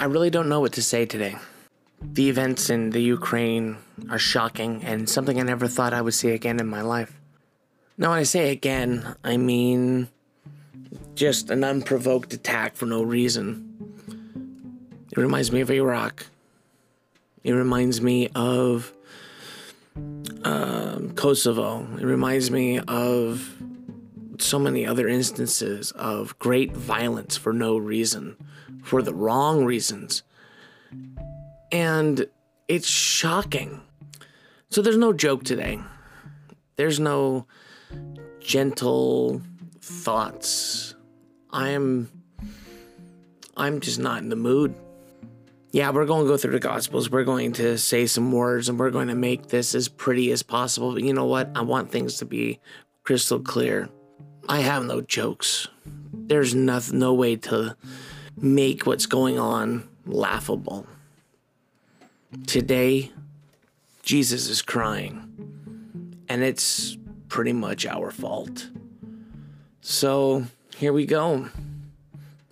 I really don't know what to say today. The events in the Ukraine are shocking and something I never thought I would see again in my life. Now, when I say again, I mean just an unprovoked attack for no reason. It reminds me of Iraq. It reminds me of um, Kosovo. It reminds me of so many other instances of great violence for no reason, for the wrong reasons. And it's shocking. So there's no joke today. There's no gentle thoughts. I'm I'm just not in the mood. Yeah, we're going to go through the gospels. We're going to say some words and we're going to make this as pretty as possible. But you know what? I want things to be crystal clear. I have no jokes. There's no, no way to make what's going on laughable. Today, Jesus is crying, and it's pretty much our fault. So, here we go.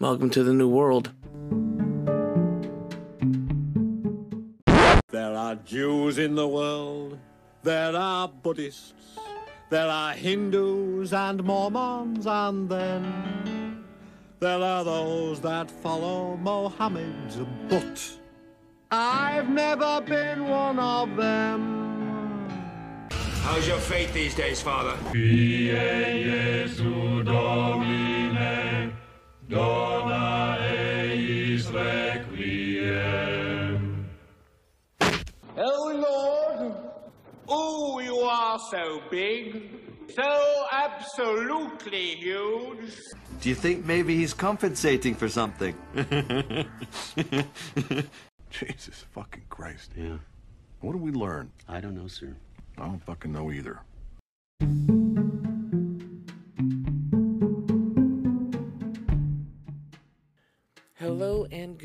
Welcome to the new world. There are Jews in the world, there are Buddhists, there are Hindus and Mormons, and then there are those that follow Mohammed, but I've never been one of them. How's your faith these days, Father? Oh, Oh, you are so big. So absolutely huge. Do you think maybe he's compensating for something? Jesus fucking Christ. Yeah. What did we learn? I don't know, sir. I don't fucking know either.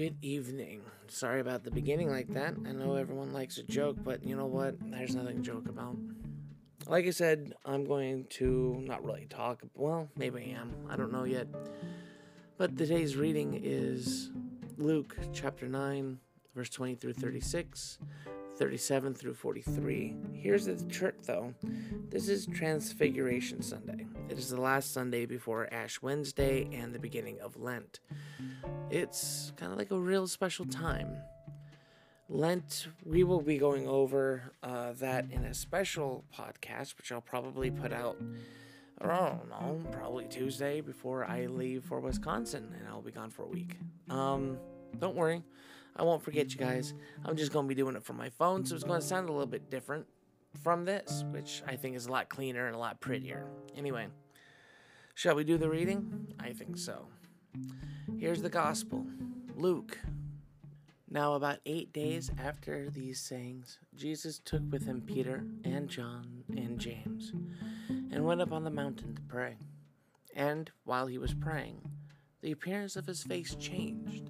Good evening. Sorry about the beginning like that. I know everyone likes a joke, but you know what? There's nothing to joke about. Like I said, I'm going to not really talk. Well, maybe I am. I don't know yet. But today's reading is Luke chapter 9, verse 20 through 36, 37 through 43. Here's the trick though this is Transfiguration Sunday. It is the last Sunday before Ash Wednesday and the beginning of Lent. It's kind of like a real special time. Lent, we will be going over uh, that in a special podcast, which I'll probably put out, I don't know, probably Tuesday before I leave for Wisconsin, and I'll be gone for a week. Um, don't worry, I won't forget you guys. I'm just going to be doing it from my phone, so it's going to sound a little bit different from this, which I think is a lot cleaner and a lot prettier. Anyway, shall we do the reading? I think so. Here's the gospel Luke. Now, about eight days after these sayings, Jesus took with him Peter and John and James and went up on the mountain to pray. And while he was praying, the appearance of his face changed,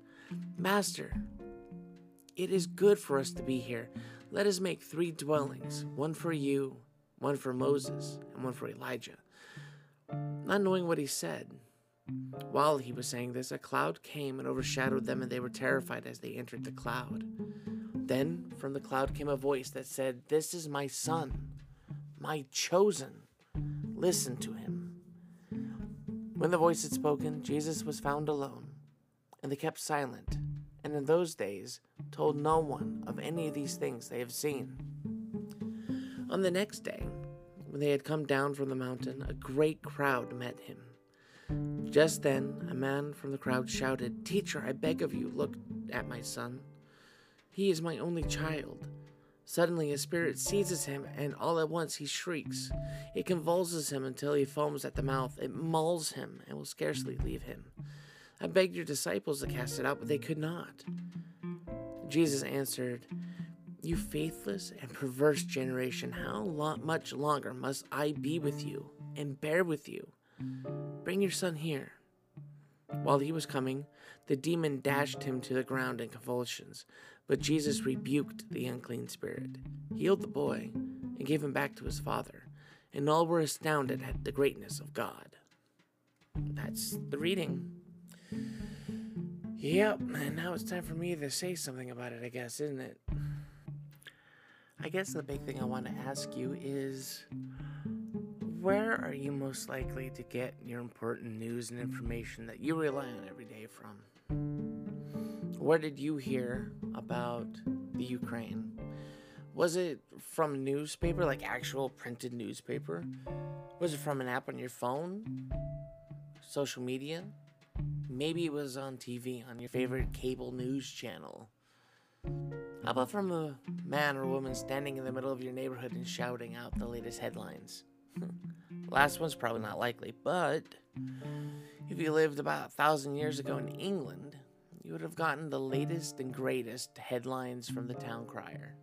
Master, it is good for us to be here. Let us make three dwellings one for you, one for Moses, and one for Elijah. Not knowing what he said, while he was saying this, a cloud came and overshadowed them, and they were terrified as they entered the cloud. Then from the cloud came a voice that said, This is my son, my chosen. Listen to him. When the voice had spoken, Jesus was found alone, and they kept silent, and in those days told no one of any of these things they have seen. On the next day, when they had come down from the mountain, a great crowd met him. Just then, a man from the crowd shouted, Teacher, I beg of you, look at my son. He is my only child. Suddenly, a spirit seizes him, and all at once he shrieks. It convulses him until he foams at the mouth. It mauls him and will scarcely leave him. I begged your disciples to cast it out, but they could not. Jesus answered, You faithless and perverse generation, how lo- much longer must I be with you and bear with you? Bring your son here. While he was coming, the demon dashed him to the ground in convulsions, but Jesus rebuked the unclean spirit, healed the boy, and gave him back to his father, and all were astounded at the greatness of God. That's the reading. Yep, and now it's time for me to say something about it, I guess, isn't it? I guess the big thing I want to ask you is where are you most likely to get your important news and information that you rely on every day from? Where did you hear about the Ukraine? Was it from a newspaper, like actual printed newspaper? Was it from an app on your phone? Social media? Maybe it was on TV on your favorite cable news channel. How about from a man or woman standing in the middle of your neighborhood and shouting out the latest headlines? Last one's probably not likely, but if you lived about a thousand years ago in England, you would have gotten the latest and greatest headlines from the town crier.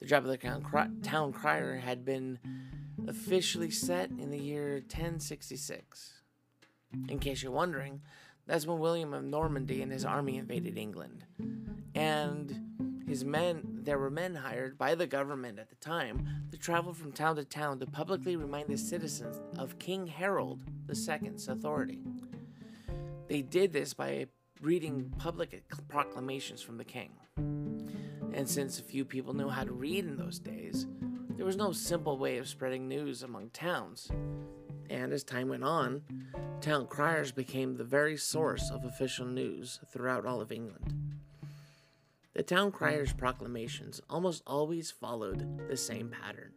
The job of the town, town crier had been officially set in the year 1066. In case you're wondering, that's when William of Normandy and his army invaded England. And his men, there were men hired by the government at the time to travel from town to town to publicly remind the citizens of King Harold II's authority. They did this by reading public proclamations from the king. And since few people knew how to read in those days, there was no simple way of spreading news among towns. And as time went on, town criers became the very source of official news throughout all of England. The town crier's proclamations almost always followed the same pattern.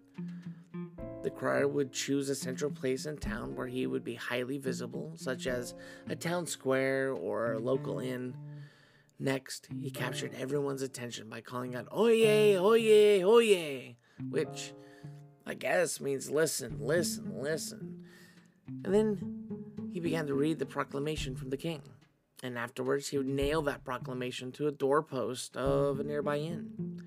The crier would choose a central place in town where he would be highly visible, such as a town square or a local inn. Next, he captured everyone's attention by calling out, Oye, oye, oye, which I guess means listen, listen, listen. And then he began to read the proclamation from the king. And afterwards, he would nail that proclamation to a doorpost of a nearby inn.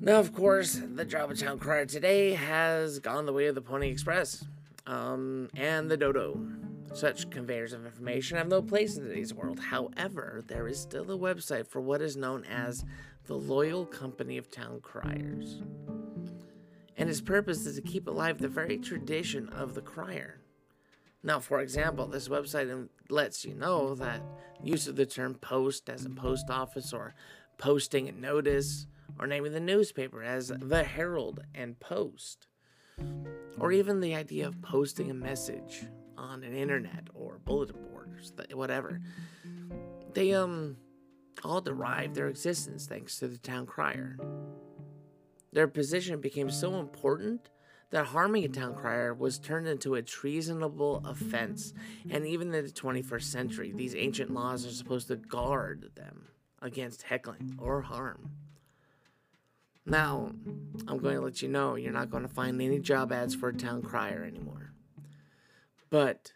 Now, of course, the Java Town Crier today has gone the way of the Pony Express um, and the Dodo. Such conveyors of information have no place in today's world. However, there is still a website for what is known as the Loyal Company of Town Criers. And its purpose is to keep alive the very tradition of the crier. Now, for example, this website lets you know that use of the term post as in post office or posting a notice or naming the newspaper as the Herald and Post, or even the idea of posting a message on an internet or bulletin boards, whatever. They um all derive their existence thanks to the town crier. Their position became so mm. important that harming a town crier was turned into a treasonable offense, and even in the 21st century, these ancient laws are supposed to guard them against heckling or harm. Now, I'm going to let you know you're not going to find any job ads for a town crier anymore. But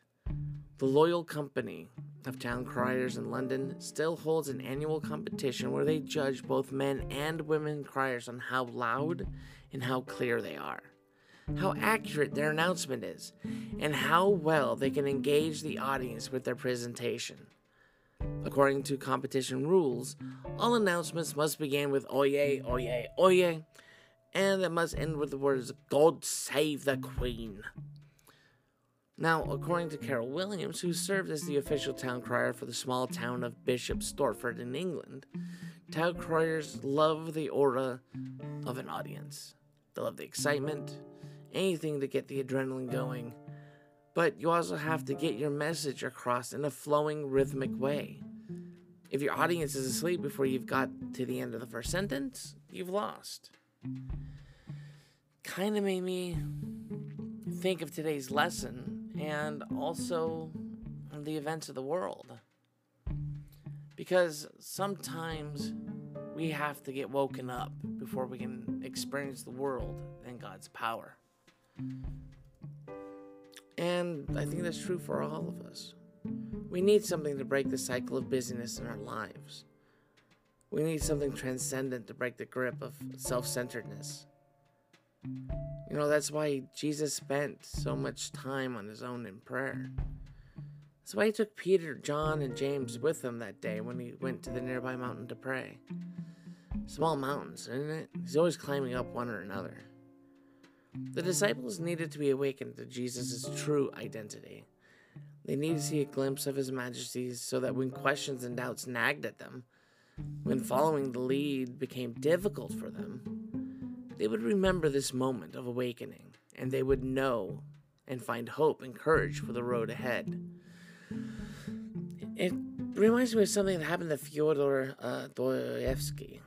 the Loyal Company of Town Criers in London still holds an annual competition where they judge both men and women criers on how loud and how clear they are, how accurate their announcement is, and how well they can engage the audience with their presentation. According to competition rules, all announcements must begin with oye, oye, oye, and it must end with the words God save the Queen. Now, according to Carol Williams, who served as the official town crier for the small town of Bishop Stortford in England, town criers love the aura of an audience. They love the excitement, anything to get the adrenaline going. But you also have to get your message across in a flowing, rhythmic way. If your audience is asleep before you've got to the end of the first sentence, you've lost. Kind of made me think of today's lesson and also the events of the world. Because sometimes we have to get woken up before we can experience the world and God's power. And I think that's true for all of us. We need something to break the cycle of busyness in our lives. We need something transcendent to break the grip of self centeredness. You know, that's why Jesus spent so much time on his own in prayer. That's why he took Peter, John, and James with him that day when he went to the nearby mountain to pray. Small mountains, isn't it? He's always climbing up one or another. The disciples needed to be awakened to Jesus' true identity. They needed to see a glimpse of his majesty so that when questions and doubts nagged at them, when following the lead became difficult for them, they would remember this moment of awakening and they would know and find hope and courage for the road ahead. It reminds me of something that happened to Fyodor uh, Dostoevsky,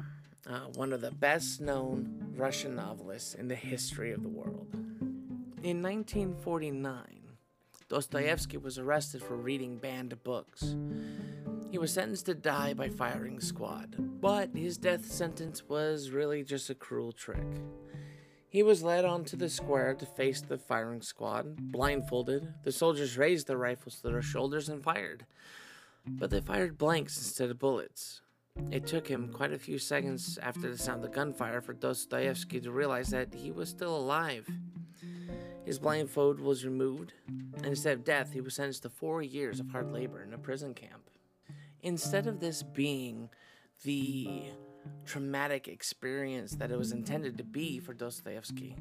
uh, one of the best known Russian novelists in the history of the world. In 1949, Dostoevsky was arrested for reading banned books. He was sentenced to die by firing squad, but his death sentence was really just a cruel trick. He was led onto the square to face the firing squad, blindfolded. The soldiers raised their rifles to their shoulders and fired, but they fired blanks instead of bullets. It took him quite a few seconds after the sound of gunfire for Dostoevsky to realize that he was still alive. His blindfold was removed, and instead of death, he was sentenced to four years of hard labor in a prison camp. Instead of this being the traumatic experience that it was intended to be for Dostoevsky,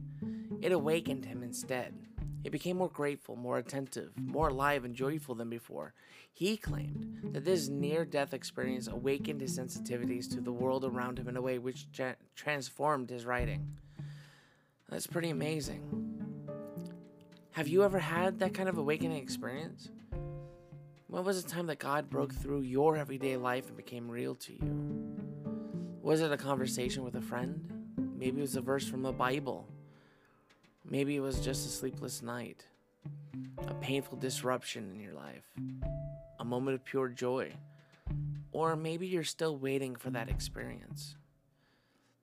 it awakened him instead. He became more grateful, more attentive, more alive and joyful than before. He claimed that this near death experience awakened his sensitivities to the world around him in a way which tra- transformed his writing. That's pretty amazing. Have you ever had that kind of awakening experience? When was the time that God broke through your everyday life and became real to you? Was it a conversation with a friend? Maybe it was a verse from the Bible. Maybe it was just a sleepless night, a painful disruption in your life, a moment of pure joy. Or maybe you're still waiting for that experience.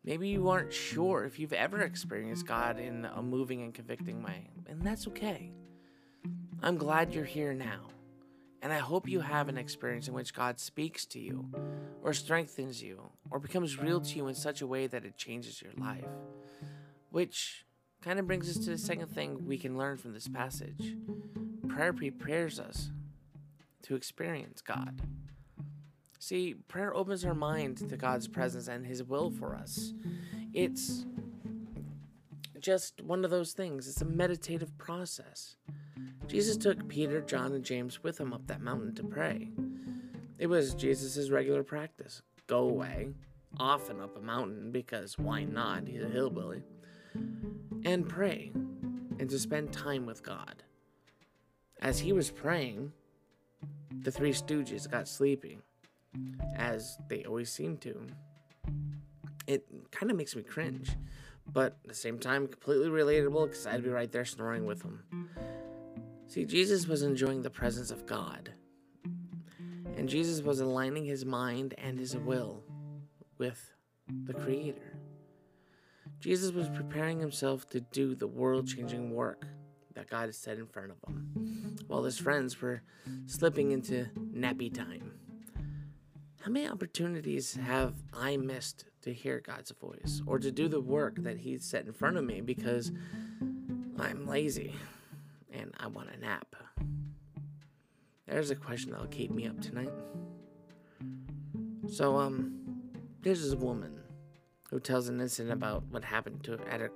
Maybe you aren't sure if you've ever experienced God in a moving and convicting way, and that's okay. I'm glad you're here now, and I hope you have an experience in which God speaks to you, or strengthens you, or becomes real to you in such a way that it changes your life. Which kind of brings us to the second thing we can learn from this passage prayer prepares us to experience God. See, prayer opens our mind to God's presence and His will for us. It's just one of those things, it's a meditative process. Jesus took Peter, John, and James with him up that mountain to pray. It was Jesus' regular practice go away, often up a mountain because why not? He's a hillbilly, and pray, and to spend time with God. As he was praying, the three stooges got sleepy as they always seem to. It kind of makes me cringe, but at the same time, completely relatable because I'd be right there snoring with them. See, Jesus was enjoying the presence of God, and Jesus was aligning his mind and his will with the Creator. Jesus was preparing himself to do the world changing work that God had set in front of him, while his friends were slipping into nappy time. How many opportunities have I missed to hear God's voice or to do the work that He's set in front of me because I'm lazy and I want a nap? There's a question that'll keep me up tonight. So, um, there's this woman who tells an incident about what happened to at her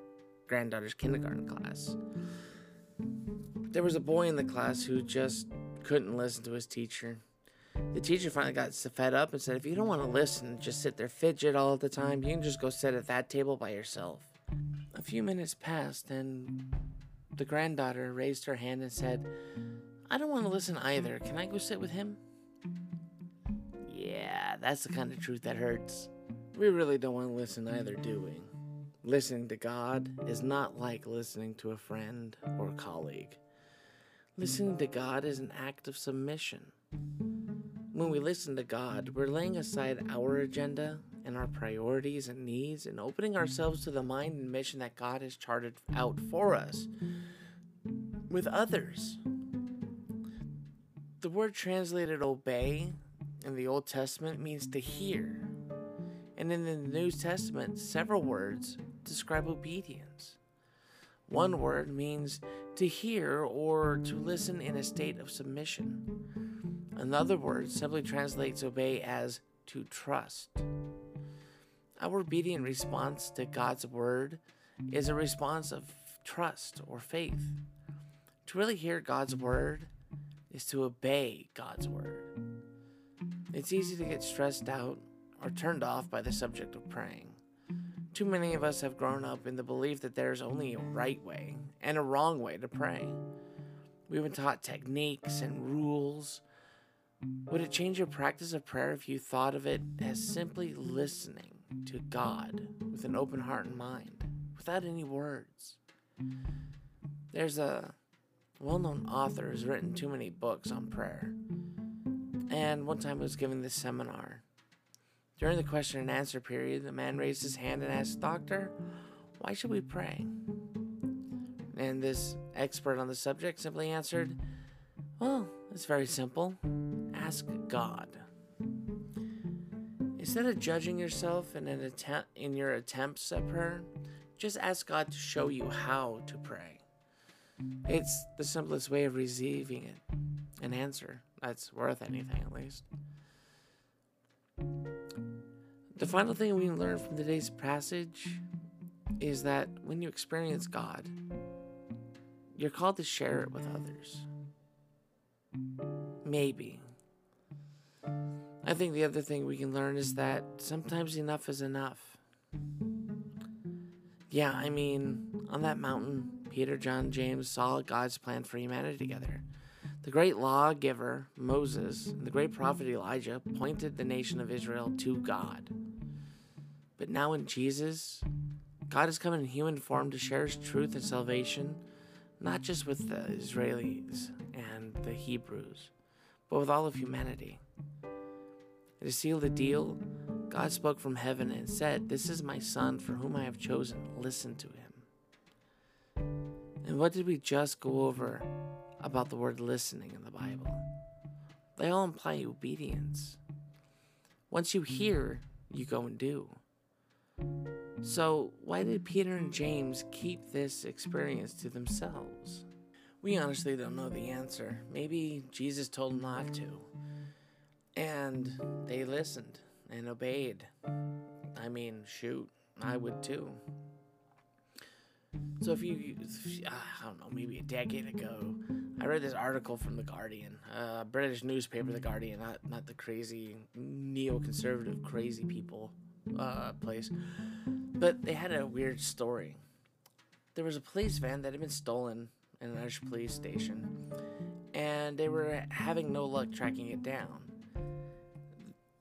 granddaughter's kindergarten class. There was a boy in the class who just couldn't listen to his teacher the teacher finally got fed up and said, If you don't want to listen, just sit there fidget all the time, you can just go sit at that table by yourself. A few minutes passed, and the granddaughter raised her hand and said, I don't want to listen either. Can I go sit with him? Yeah, that's the kind of truth that hurts. We really don't want to listen either, do we? Listening to God is not like listening to a friend or colleague. Listening to God is an act of submission. When we listen to God, we're laying aside our agenda and our priorities and needs and opening ourselves to the mind and mission that God has charted out for us with others. The word translated obey in the Old Testament means to hear. And in the New Testament, several words describe obedience. One word means to hear or to listen in a state of submission. Another word simply translates obey as to trust. Our obedient response to God's word is a response of trust or faith. To really hear God's word is to obey God's word. It's easy to get stressed out or turned off by the subject of praying. Too many of us have grown up in the belief that there's only a right way and a wrong way to pray. We've been taught techniques and rules. Would it change your practice of prayer if you thought of it as simply listening to God with an open heart and mind, without any words? There's a well known author who's written too many books on prayer. And one time he was giving this seminar. During the question and answer period, the man raised his hand and asked, Doctor, why should we pray? And this expert on the subject simply answered, Well, it's very simple. Ask God. Instead of judging yourself in an attempt in your attempts at prayer, just ask God to show you how to pray. It's the simplest way of receiving it, an answer that's worth anything at least. The final thing we learn from today's passage is that when you experience God, you're called to share it with others. Maybe. I think the other thing we can learn is that sometimes enough is enough. Yeah, I mean, on that mountain, Peter, John, James saw God's plan for humanity together. The great lawgiver, Moses, and the great prophet Elijah pointed the nation of Israel to God. But now in Jesus, God has come in human form to share his truth and salvation, not just with the Israelis and the Hebrews, but with all of humanity. And to seal the deal, God spoke from heaven and said, This is my son for whom I have chosen. Listen to him. And what did we just go over about the word listening in the Bible? They all imply obedience. Once you hear, you go and do. So, why did Peter and James keep this experience to themselves? We honestly don't know the answer. Maybe Jesus told them not to. And they listened and obeyed. I mean, shoot, I would too. So if you, if, I don't know, maybe a decade ago, I read this article from the Guardian, a British newspaper, the Guardian, not not the crazy neoconservative crazy people uh, place, but they had a weird story. There was a police van that had been stolen in an Irish police station, and they were having no luck tracking it down.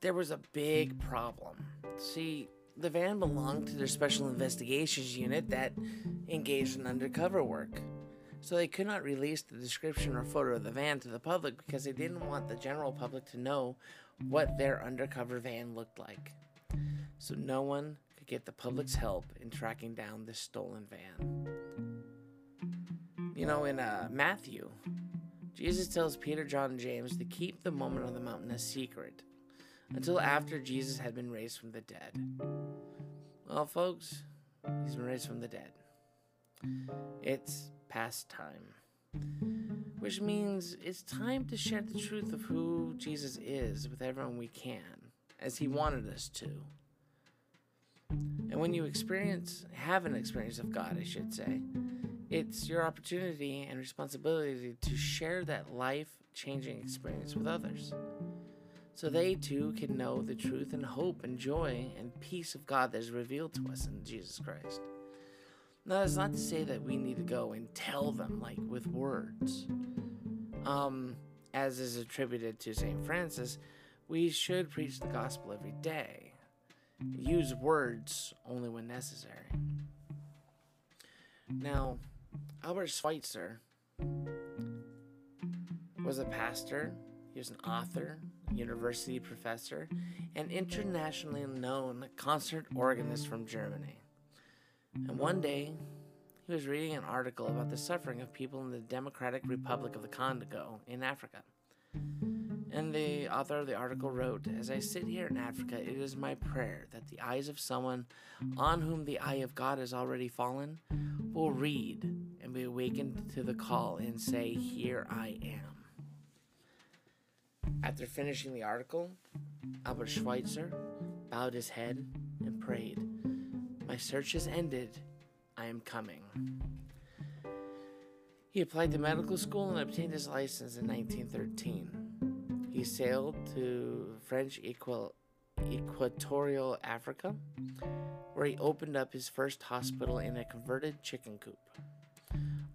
There was a big problem. See, the van belonged to their special investigations unit that engaged in undercover work. So they could not release the description or photo of the van to the public because they didn't want the general public to know what their undercover van looked like. So no one could get the public's help in tracking down this stolen van. You know, in uh, Matthew, Jesus tells Peter, John, and James to keep the moment on the mountain a secret until after Jesus had been raised from the dead. Well, folks, he's been raised from the dead. It's past time, which means it's time to share the truth of who Jesus is with everyone we can, as he wanted us to. And when you experience, have an experience of God, I should say, it's your opportunity and responsibility to share that life changing experience with others so they too can know the truth and hope and joy and peace of God that is revealed to us in Jesus Christ. Now, that's not to say that we need to go and tell them like with words. Um, as is attributed to St. Francis, we should preach the gospel every day. Use words only when necessary. Now, Albert Schweitzer was a pastor, he was an author, university professor, and internationally known concert organist from Germany. And one day, he was reading an article about the suffering of people in the Democratic Republic of the Congo in Africa. And the author of the article wrote As I sit here in Africa, it is my prayer that the eyes of someone on whom the eye of God has already fallen will read and be awakened to the call and say, Here I am. After finishing the article, Albert Schweitzer bowed his head and prayed, My search is ended. I am coming. He applied to medical school and obtained his license in 1913. He sailed to French Equal- Equatorial Africa, where he opened up his first hospital in a converted chicken coop.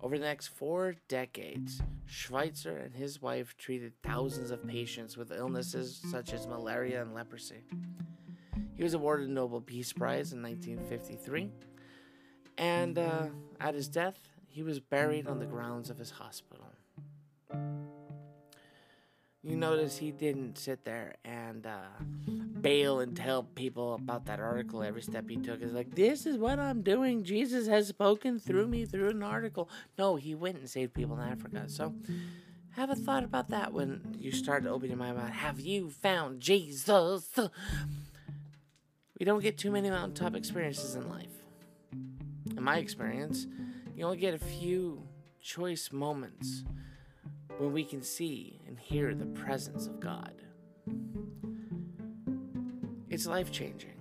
Over the next four decades, Schweitzer and his wife treated thousands of patients with illnesses such as malaria and leprosy. He was awarded the Nobel Peace Prize in 1953, and uh, at his death, he was buried on the grounds of his hospital. You notice he didn't sit there and uh, bail and tell people about that article every step he took. Is like, this is what I'm doing. Jesus has spoken through me through an article. No, he went and saved people in Africa. So have a thought about that when you start opening my mouth. Have you found Jesus? We don't get too many mountaintop experiences in life. In my experience, you only get a few choice moments when we can see and hear the presence of God. It's life changing.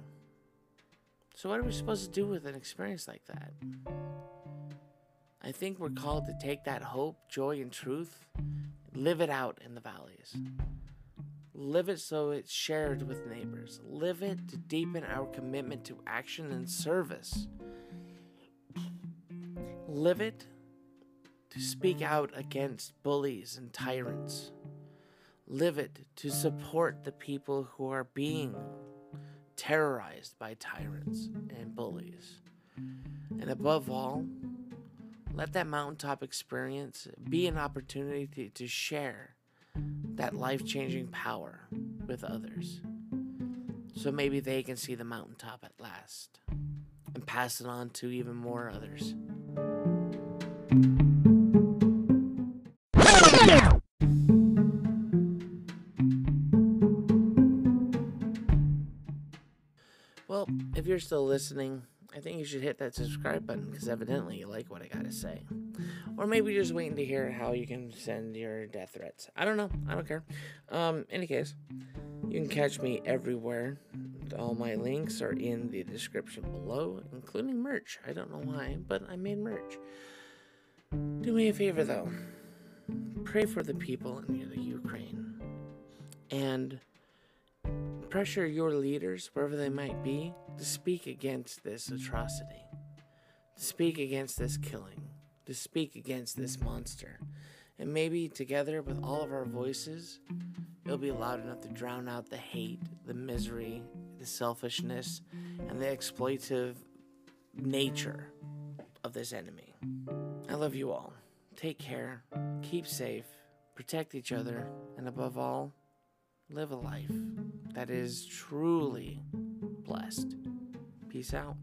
So, what are we supposed to do with an experience like that? I think we're called to take that hope, joy, and truth, live it out in the valleys. Live it so it's shared with neighbors. Live it to deepen our commitment to action and service. Live it to speak out against bullies and tyrants. Live it to support the people who are being terrorized by tyrants and bullies. And above all, let that mountaintop experience be an opportunity to, to share that life changing power with others. So maybe they can see the mountaintop at last and pass it on to even more others. You're still listening, I think you should hit that subscribe button because evidently you like what I gotta say. Or maybe you're just waiting to hear how you can send your death threats. I don't know. I don't care. Um, any case, you can catch me everywhere. All my links are in the description below, including merch. I don't know why, but I made merch. Do me a favor though. Pray for the people in the Ukraine. And pressure your leaders, wherever they might be, to speak against this atrocity, to speak against this killing, to speak against this monster. And maybe together with all of our voices, it'll be loud enough to drown out the hate, the misery, the selfishness, and the exploitive nature of this enemy. I love you all. Take care, keep safe, protect each other, and above all, live a life that is truly blessed. Peace out.